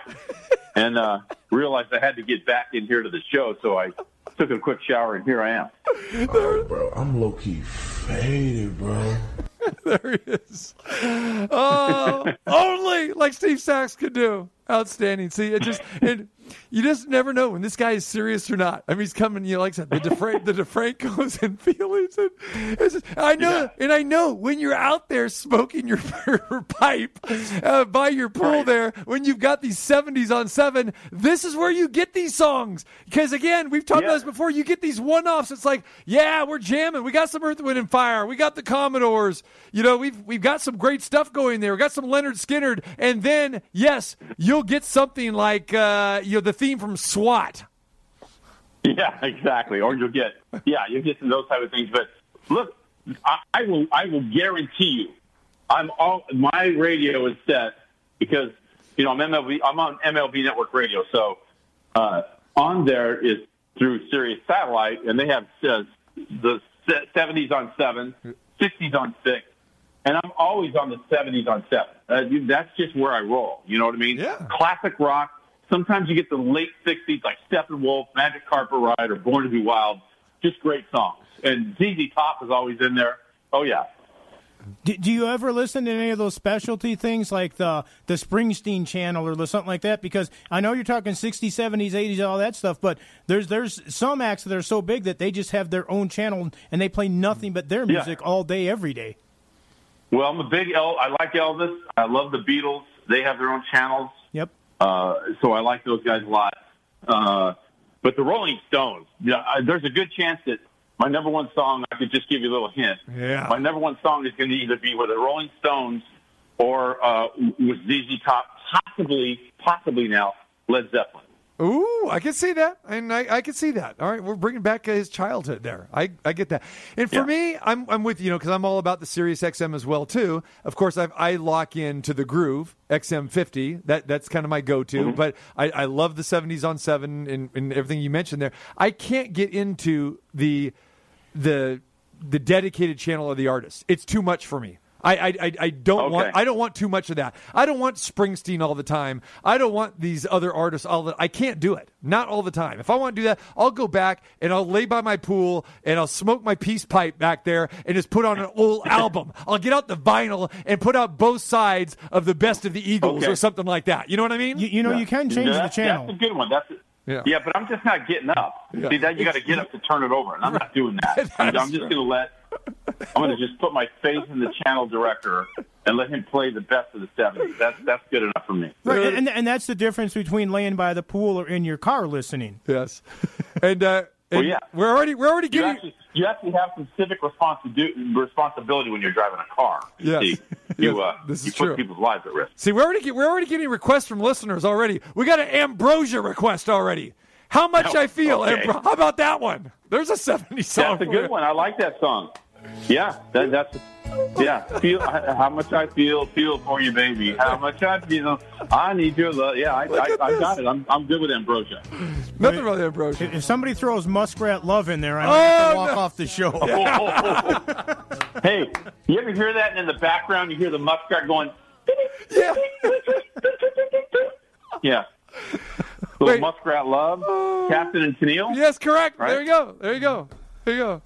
and uh, realized I had to get back in here to the show. So I took a quick shower, and here I am. bro, I'm low key faded, bro. there he is. Oh, only like Steve Sax could do. Outstanding. See, it just and you just never know when this guy is serious or not. I mean, he's coming. You know, like I said, the the DeFrancos and feelings. And just, I know, and I know when you're out there smoking your, your pipe uh, by your pool there, when you've got these '70s on seven, this is where you get these songs. Because again, we've talked about this before. You get these one-offs. It's like, yeah, we're jamming. We got some Earth, Wind, and Fire. We got the Commodores. You know, we've we've got some great stuff going there. We got some Lynyrd Skynyrd, and then yes, you'll get something like uh, you know the theme from SWAT. Yeah, exactly. Or you'll get yeah, you'll get some those type of things. But look, I, I will I will guarantee you, I'm all my radio is set because you know I'm MLB I'm on MLB Network Radio, so uh, on there is through Sirius Satellite, and they have uh, the 70s on seven, 60s on six, and I'm always on the 70s on seven. Uh, that's just where I roll. You know what I mean? Yeah. Classic rock. Sometimes you get the late 60s like Steppenwolf, Magic Carpet Ride, or Born to Be Wild. Just great songs. And ZZ Top is always in there. Oh, yeah. Do, do you ever listen to any of those specialty things like the the Springsteen channel or something like that? Because I know you're talking 60s, 70s, 80s, all that stuff, but there's there's some acts that are so big that they just have their own channel and they play nothing but their Yeah. music all day, every day. Well, I'm a big El. I like Elvis. I love the Beatles. They have their own channels. Uh, so I like those guys a lot. Uh, but the Rolling Stones, yeah, I, there's a good chance that my number one song, I could just give you a little hint. Yeah. My number one song is going to either be with the Rolling Stones or uh, with ZZ Top, possibly, possibly now Led Zeppelin. Ooh, I can see that, and I, I can see that. All right, we're bringing back his childhood there. I, I get that. And for Yeah. me, I'm I'm with you know because I'm all about the Sirius XM as well too. Of course, I I lock into the Groove XM50. That that's kind of my go-to. Mm-hmm. But I, I love the 70s on seven and, and everything you mentioned there. I can't get into the the the dedicated channel of the artist. It's too much for me. I I, I, I don't Okay. want I don't want too much of that. I don't want Springsteen all the time. I don't want these other artists all the I can't do it. Not all the time. If I want to do that, I'll go back and I'll lay by my pool and I'll smoke my peace pipe back there and just put on an old album. I'll get out the vinyl and put out both sides of the best of the Eagles Okay. or something like that. You know what I mean? You, you know, you can change the channel. That's a good one. That's Yeah. yeah. but I'm just not getting up. Yeah. See that you got to get up to turn it over, and I'm not doing that. I'm, I'm just going to let. I'm going to just put my faith in the channel director and let him play the best of the '70s. That's that's good enough for me. Right, and, and that's the difference between laying by the pool or in your car listening. yes. And uh Well, yeah. we're already we're already You getting actually you actually have some civic responsibility responsibility when you're driving a car. You Yes. see, you Yes, uh, this you is put people's lives at risk. See, we're already get, we're already getting requests from listeners already. We got an ambrosia request already. How much Oh, I feel. okay. Ambro- How about that one? There's a 70 song. That's a good one. I like that song. Yeah, that, that's yeah. Feel how much I feel, feel for you, baby. How much I feel, I need your love. Yeah, I, Look I, at I got it. I'm, I'm good with ambrosia. Nothing wrong with ambrosia. If if somebody throws muskrat love in there, I might have Oh, to walk no. off the show. hey, you ever hear that? And in the background, you hear the muskrat going. Yeah. Yeah. Little Wait. muskrat love, oh. Captain and Tennille. Yes, correct. Right? There you go. There you go. There you go.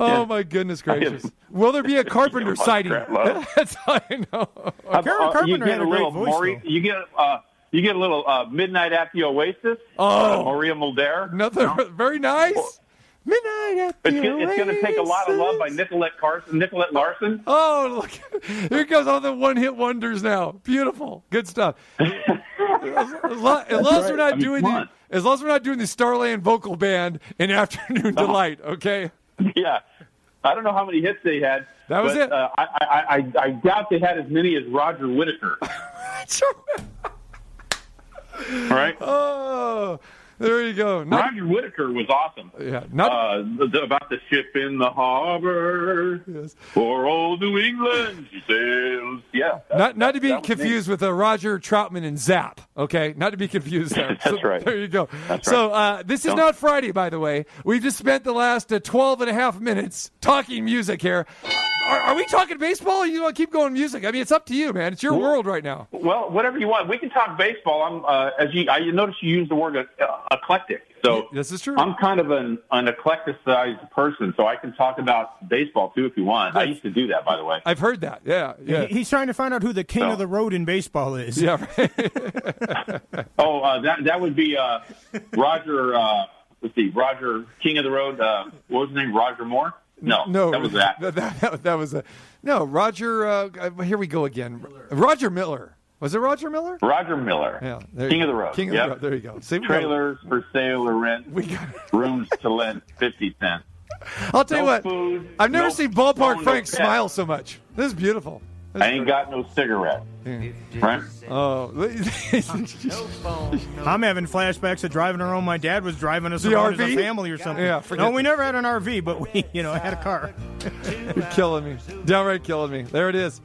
Oh Yeah. my goodness gracious! Will there be a Carpenter sighting? That's all I know. Uh, Karen uh, Carpenter you get had a great little voice, Maury, you get uh, you get a little uh, midnight at the Oasis. Oh. uh, Maria Muldaur. Nothing. Very nice. Midnight at the It's, gonna- it's going to take a lot of love by. Nicolette Carson, Nicolette Larson. Oh, look! Here goes all the one-hit wonders now. Beautiful, good stuff. As, as long, as long as we're not I mean, doing the, as long as we're not doing the Starland vocal band in Afternoon Delight, okay? Yeah, I don't know how many hits they had. That was but, it. Uh, I, I, I, I doubt they had as many as Roger Whittaker. All right, oh, there you go. Roger Whittaker was awesome. yeah, not Uh, the, about the ship in the harbor Yes. for old New England she sails. Yeah, that- not not to be that was me. confused with uh, Roger Troutman and Zap. Okay, not to be confused there. That's So, right. There you go. That's so uh, this is Don't- not Friday, by the way. We've just spent the last uh, 12 and a half minutes talking music here. Are, are we talking baseball or you want to keep going music? I mean, it's up to you, man. It's your world right now. Well, whatever you want. We can talk baseball. I'm uh, as you. I notice you use the word uh, eclectic. So This is true. I'm kind of an, an eclecticized person, so I can talk about baseball too if you want. I used to do that, by the way. I've heard that. Yeah, yeah. He- He's trying to find out who the king No. of the road in baseball is. yeah, right. Oh, uh, that that would be uh, Roger. Uh, let's see, Roger King of the Road. Uh, what was his name? Roger Moore? No, no, that was that. That, that, that was a no. Roger. Uh, uh, here we go again. Roger Miller. Was it Roger Miller? Roger Miller. Yeah, King of the. Road. King of Yep. the road. There you go. See, we got- Trailers for sale or rent. We got. Rooms to rent, fifty cents. I'll tell you what. food, I've never no seen Ballpark Frank smile so much. This is beautiful. This I ain't got no cigarette. Right? Oh, I'm having flashbacks of driving around. My dad was driving us The around as a family or something. Yeah, forget no, we never had an RV, but we, you know, had a car. You're killing me. Downright killing me. There it is.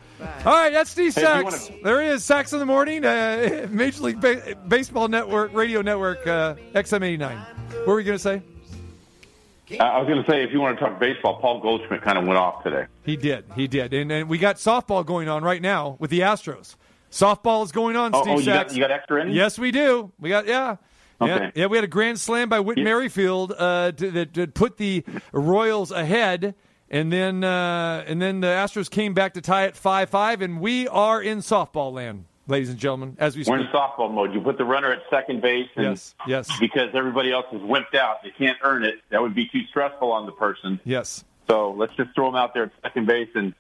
All right, that's Steve Hey, if you Sax. wanna- There he is. Sax in the morning. Uh, Major League ba- Baseball Network, Radio Network, uh, XM89. What were you going to say? I was going to say, if you want to talk baseball, Paul Goldschmidt kind of went off today. He did. He did. And, and we got softball going on right now with the Astros. Softball is going on, Oh, Steve oh you, got, you got extra innings? Yes, we do. We got yeah. Yeah, Okay. yeah, we had a grand slam by Whit Yeah. Merrifield uh, to, that to put the Royals ahead, and then uh, and then the Astros came back to tie it five five, and we are in softball land, ladies and gentlemen, as we We're speak. in softball mode. You put the runner at second base, and Yes, yes, because everybody else is wimped out, they can't earn it. That would be too stressful on the person. yes. So let's just throw them out there at second base, and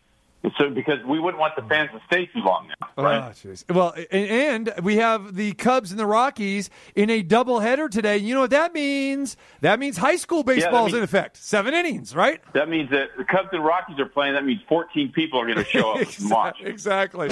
so because we wouldn't want the fans to stay too long now, ah, right? Oh, well, and, we have the Cubs and the Rockies in a doubleheader today. You know what that means? That means high school baseball is means- in effect. Seven innings, right? That means that the Cubs and Rockies are playing. That means 14 people are going to show up and watch. Exactly.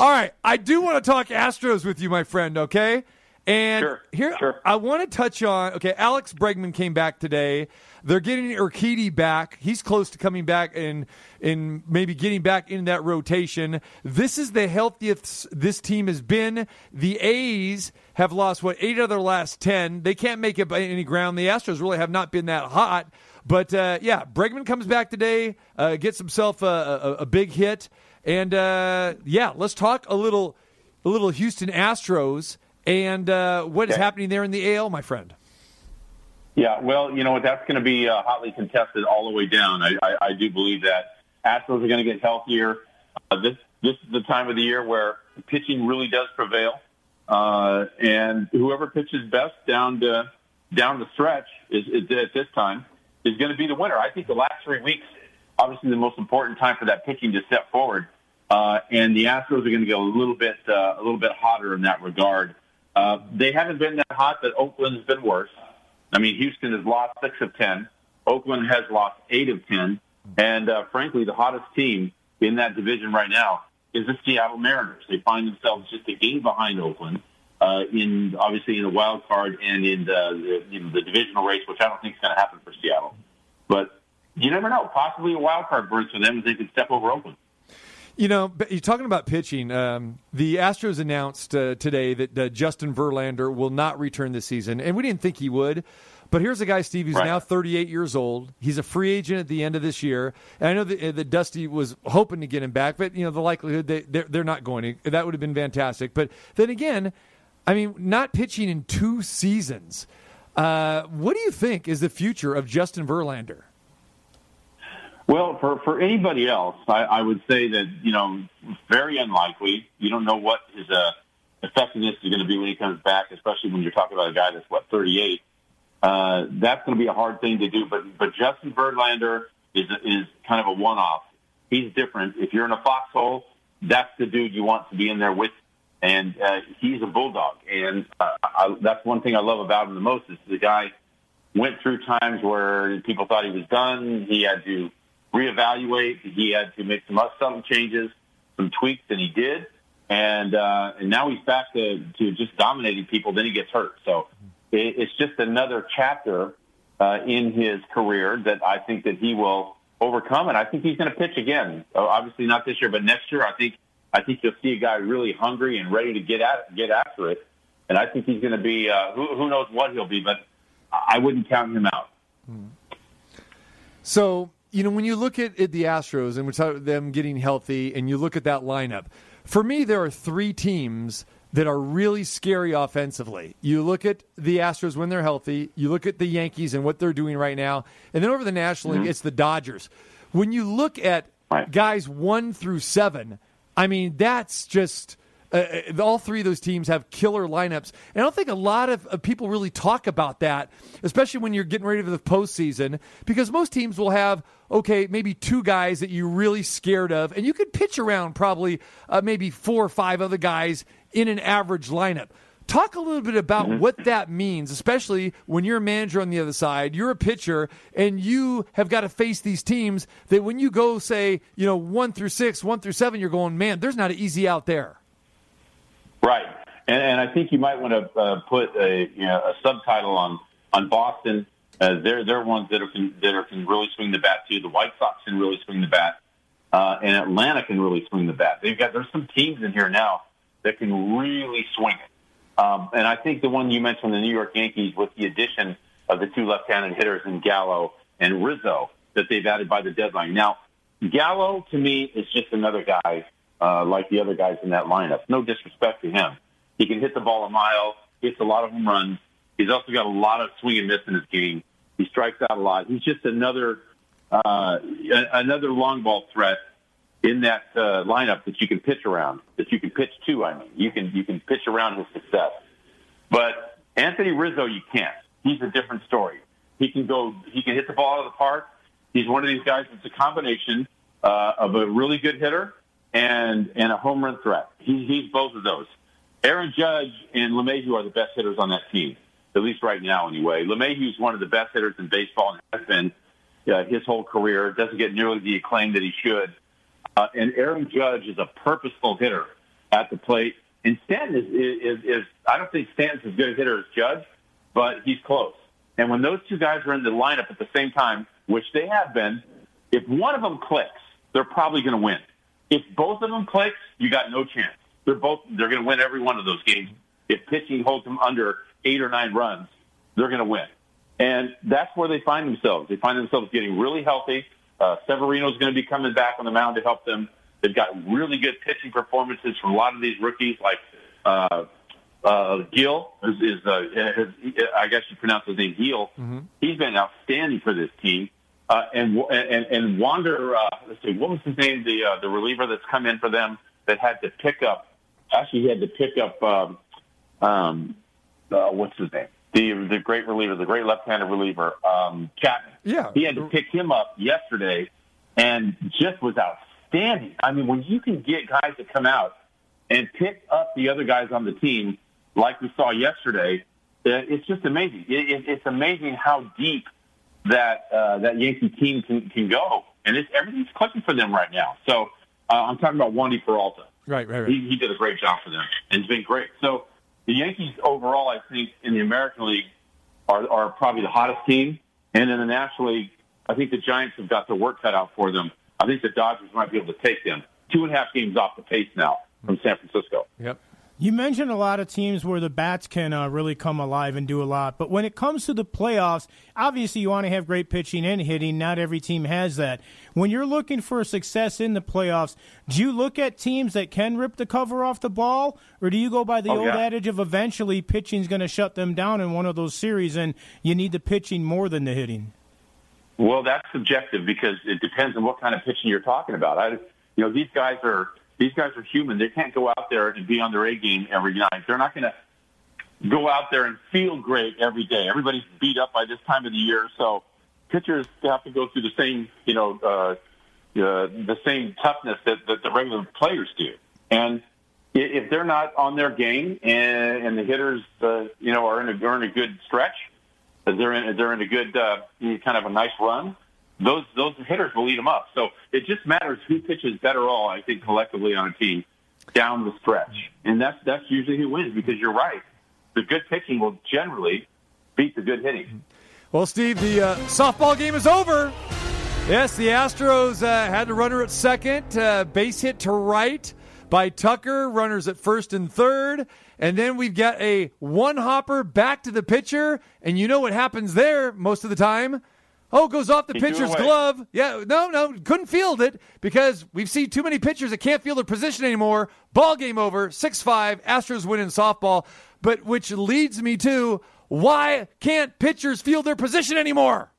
All right, I do want to talk Astros with you, my friend. Okay, and Sure, here sure. I want to touch on. Okay, Alex Bregman came back today. They're getting Urquidy back. He's close to coming back and and maybe getting back in that rotation. This is the healthiest this team has been. The A's have lost what eight of their last ten. They can't make it by any ground. The Astros really have not been that hot. But uh, yeah, Bregman comes back today, uh, gets himself a, a, a big hit, and uh, yeah, let's talk a little, a little Houston Astros and uh, what is Okay. happening there in the AL, my friend. Yeah, well, you know what? That's going to be uh, hotly contested all the way down. I, I, I do believe that Astros are going to get healthier. Uh, this this is the time of the year where pitching really does prevail, uh, and whoever pitches best down to down the stretch is, is at this time is going to be the winner. I think the last three weeks, obviously, the most important time for that pitching to step forward, uh, and the Astros are going to get a little bit uh, a little bit hotter in that regard. Uh, they haven't been that hot, but Oakland's been worse. I mean, Houston has lost six of ten. Oakland has lost eight of ten, and uh, frankly, the hottest team in that division right now is the Seattle Mariners. They find themselves just a game behind Oakland uh, in obviously in the wild card and in the, the, in the divisional race, which I don't think is going to happen for Seattle. But you never know. Possibly a wild card berth for them if they can step over Oakland. You know, but you're talking about pitching. Um, the Astros announced uh, today that uh, Justin Verlander will not return this season, and we didn't think he would. But here's a guy, Steve, who's Right. now 38 years old. He's a free agent at the end of this year. And I know that, uh, that Dusty was hoping to get him back, but you know the likelihood they they're, they're not going to. That would have been fantastic. But then again, I mean, not pitching in two seasons. Uh, what do you think is the future of Justin Verlander? Well, for, for anybody else, I, I would say that, you know, very unlikely. You don't know what his uh, effectiveness is going to be when he comes back, especially when you're talking about a guy that's, what, 38. Uh, that's going to be a hard thing to do. But, but Justin Verlander is, is kind of a one-off. He's different. If you're in a foxhole, that's the dude you want to be in there with. And uh, he's a bulldog. And uh, I, that's one thing I love about him the most is the guy went through times where people thought he was done. He had to reevaluate. He had to make some subtle changes, some tweaks, and he did. And uh, and now he's back to, to just dominating people. Then he gets hurt. So it, it's just another chapter uh, in his career that I think that he will overcome. And I think he's going to pitch again. Uh, obviously not this year, but next year. I think I think you'll see a guy really hungry and ready to get at get after it. And I think he's going to be uh, who, who knows what he'll be, but I wouldn't count him out. So you know, when you look at, at the Astros and we talk about them getting healthy, and you look at that lineup, for me, there are three teams that are really scary offensively. You look at the Astros when they're healthy, you look at the Yankees and what they're doing right now, and then over the National League, mm-hmm. it's the Dodgers. When you look at guys one through seven, I mean, that's just. Uh, uh, all three of those teams have killer lineups. And I don't think a lot of, of people really talk about that, especially when you're getting ready for the postseason, because most teams will have, okay, maybe two guys that you're really scared of, and you could pitch around probably uh, maybe four or five other guys in an average lineup. Talk a little bit about what that means, especially when you're a manager on the other side, you're a pitcher, and you have got to face these teams that when you go, say, you know, one through six, one through seven, you're going, man, there's not an easy out there. Right, and, and I think you might want to uh, put a you know a subtitle on on Boston. Uh, they're they're ones that are can, that are, can really swing the bat too. The White Sox can really swing the bat, uh, and Atlanta can really swing the bat. They've got there's some teams in here now that can really swing it. Um, and I think the one you mentioned, the New York Yankees, with the addition of the two left-handed hitters in Gallo and Rizzo that they've added by the deadline. Now, Gallo to me is just another guy uh, like the other guys in that lineup. No disrespect to him. He can hit the ball a mile, hits a lot of home runs. He's also got a lot of swing and miss in his game. He strikes out a lot. He's just another uh, another long ball threat in that uh, lineup that you can pitch around, that you can pitch to. I mean, you can you can pitch around his success. But Anthony Rizzo, you can't. He's a different story. He can go. He can hit the ball out of the park. He's one of these guys that's a combination uh, of a really good hitter and and a home run threat. He, he's both of those. Aaron Judge and LeMahieu are the best hitters on that team, at least right now, anyway. LeMahieu's one of the best hitters in baseball and has been uh, his whole career. Doesn't get nearly the acclaim that he should. Uh, and Aaron Judge is a purposeful hitter at the plate. And Stanton is, is, is I don't think Stanton's as good a hitter as Judge, but he's close. And when those two guys are in the lineup at the same time, which they have been, if one of them clicks, they're probably going to win. If both of them clicks, you got no chance. They're both they're going to win every one of those games. If pitching holds them under eight or nine runs, they're going to win. And that's where they find themselves. They find themselves getting really healthy. Uh, Severino's going to be coming back on the mound to help them. They've got really good pitching performances from a lot of these rookies, like uh, uh, Gil is, is uh, is, I guess you pronounce his name Gil. He's been outstanding for this team. Uh, and and and Wander, uh, let's see, what was his name? The uh, the reliever that's come in for them that had to pick up. Actually, he had to pick up. Um, um, uh, what's his name? The the great reliever, the great left-handed reliever, um, Chapman. Yeah. he had to pick him up yesterday, and just was outstanding. I mean, when you can get guys to come out and pick up the other guys on the team, like we saw yesterday, uh, it's just amazing. It, it, it's amazing how deep that uh, that Yankee team can, can go, and it's everything's clicking for them right now. So uh, I'm talking about Wandy Peralta. Right, right, right. He, he did a great job for them, and it's been great. So the Yankees overall, I think, in the American League are, are probably the hottest team, and in the National League, I think the Giants have got their work cut out for them. I think the Dodgers might be able to take them two and a half games off the pace now from San Francisco. Yep. You mentioned a lot of teams where the bats can uh, really come alive and do a lot, but when it comes to the playoffs, obviously you want to have great pitching and hitting. Not every team has that. When you're looking for success in the playoffs, do you look at teams that can rip the cover off the ball, or do you go by the Oh, old yeah. adage of eventually pitching's going to shut them down in one of those series, and you need the pitching more than the hitting? Well, that's subjective because it depends on what kind of pitching you're talking about. I, you know, these guys are these guys are human. They can't go out there and be on their A game every night. They're not going to go out there and feel great every day. Everybody's beat up by this time of the year, so pitchers have to go through the same, you know, uh, uh, the same toughness that, that the regular players do. And if they're not on their game and, and the hitters, uh, you know, are in a, are in a good stretch, they're in, they're in a good, uh, kind of a nice run, those those hitters will eat them up. So it just matters who pitches better all, I think, collectively on a team down the stretch. And that's that's usually who wins because you're right. The good pitching will generally beat the good hitting. Well, Steve, the uh, softball game is over. Yes, the Astros uh, had a runner at second, uh, base hit to right by Tucker, runners at first and third. And then we've got a one hopper back to the pitcher. And you know what happens there most of the time? Oh, goes off the He pitcher's glove. Yeah, no, no, couldn't field it because we've seen too many pitchers that can't field their position anymore. Ball game over, 6 5. Astros win in softball. But which leads me to why can't pitchers field their position anymore?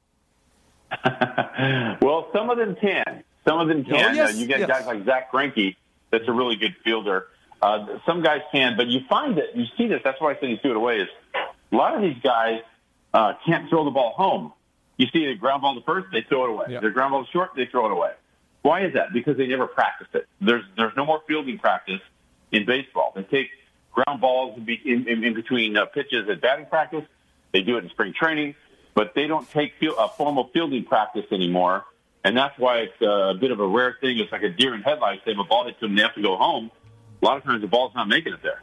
Well, some of them can. Some of them can. Oh, yes, uh, you get yes. guys like Zack Greinke, that's a really good fielder. Uh, some guys can, but you find that you see this. That's why I said he threw it away. Is a lot of these guys uh, can't throw the ball home. You see a ground ball to first, they throw it away. Yeah. Their ground ball to short, they throw it away. Why is that? Because they never practiced it. There's there's no more fielding practice in baseball. They take ground balls in, in, in, between uh, pitches at batting practice. They do it in spring training, but they don't take field, a formal fielding practice anymore. And that's why it's a bit of a rare thing. It's like a deer in headlights. They have a ball hit to them, they have to go home. A lot of times the ball's not making it there.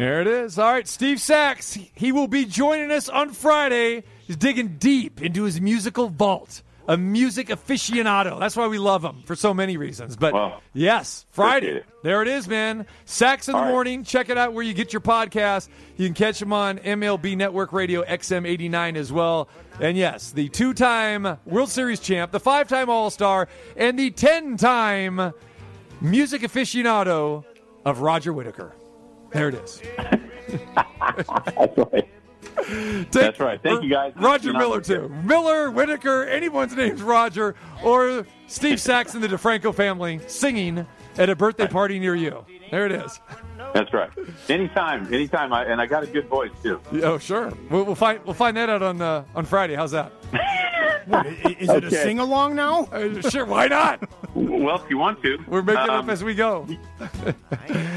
There it is. All right, Steve Sax. He will be joining us on Friday. He's digging deep into his musical vault. A music aficionado. That's why we love him for so many reasons. But yes, Friday. it. There it is, man. Sax in the All right. morning. Check it out where you get your podcast. You can catch him on MLB Network Radio XM89 as well. And yes, the two time World Series champ, the five time All Star, and the 10 time music aficionado of Roger Whittaker. There it is. That's right. Take- That's right. Thank you, guys. Roger Miller, too. Miller, Whittaker, anyone's name's Roger, or Steve Sax and the DeFranco family singing at a birthday party near you. There it is. That's right. Anytime, anytime. I, and I got a good voice, too. Oh, sure. We'll, we'll find we'll find that out on uh, on Friday. How's that? What, i- is it a Okay. sing along now? Uh, sure. Why not? Well, if you want to. We're making it Um, up as we go.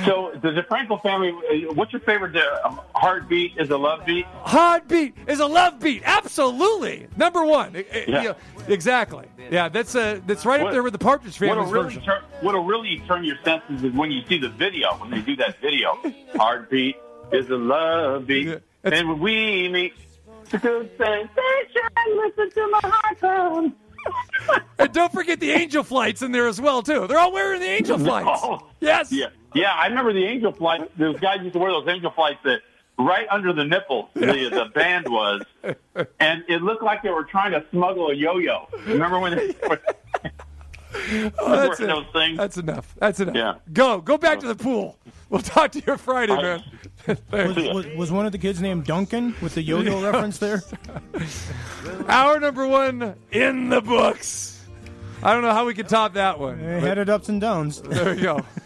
So, does the DeFranco family, uh, what's your favorite uh, heartbeat? Is a love beat? Heartbeat is a love beat. Absolutely, number one. Yeah. yeah, exactly. Yeah, that's uh, that's right up What- there with the Partridge What'll Family's really, version. turn, what'll really turn your senses is when you see the video, when they do that video. Heartbeat is a love beat. Yeah, it's- and when we meet, it's a good sensation. Listen to my heart. And don't forget the angel flights in there as well too. They're all wearing the angel flights. Oh. Yes. Yeah, yeah. I remember the angel flights. Those guys used to wear those angel flights that right under the nipple the the band was, and it looked like they were trying to smuggle a yo-yo. Remember when they Oh, that's, it. those that's enough. That's enough. Yeah. Go. Go back to the pool. We'll talk to you Friday, man. Was, was, was one of the kids named Duncan with the yo-yo reference there? Hour number one in the books. I don't know how we can top that one. They but had it ups and downs. there you go.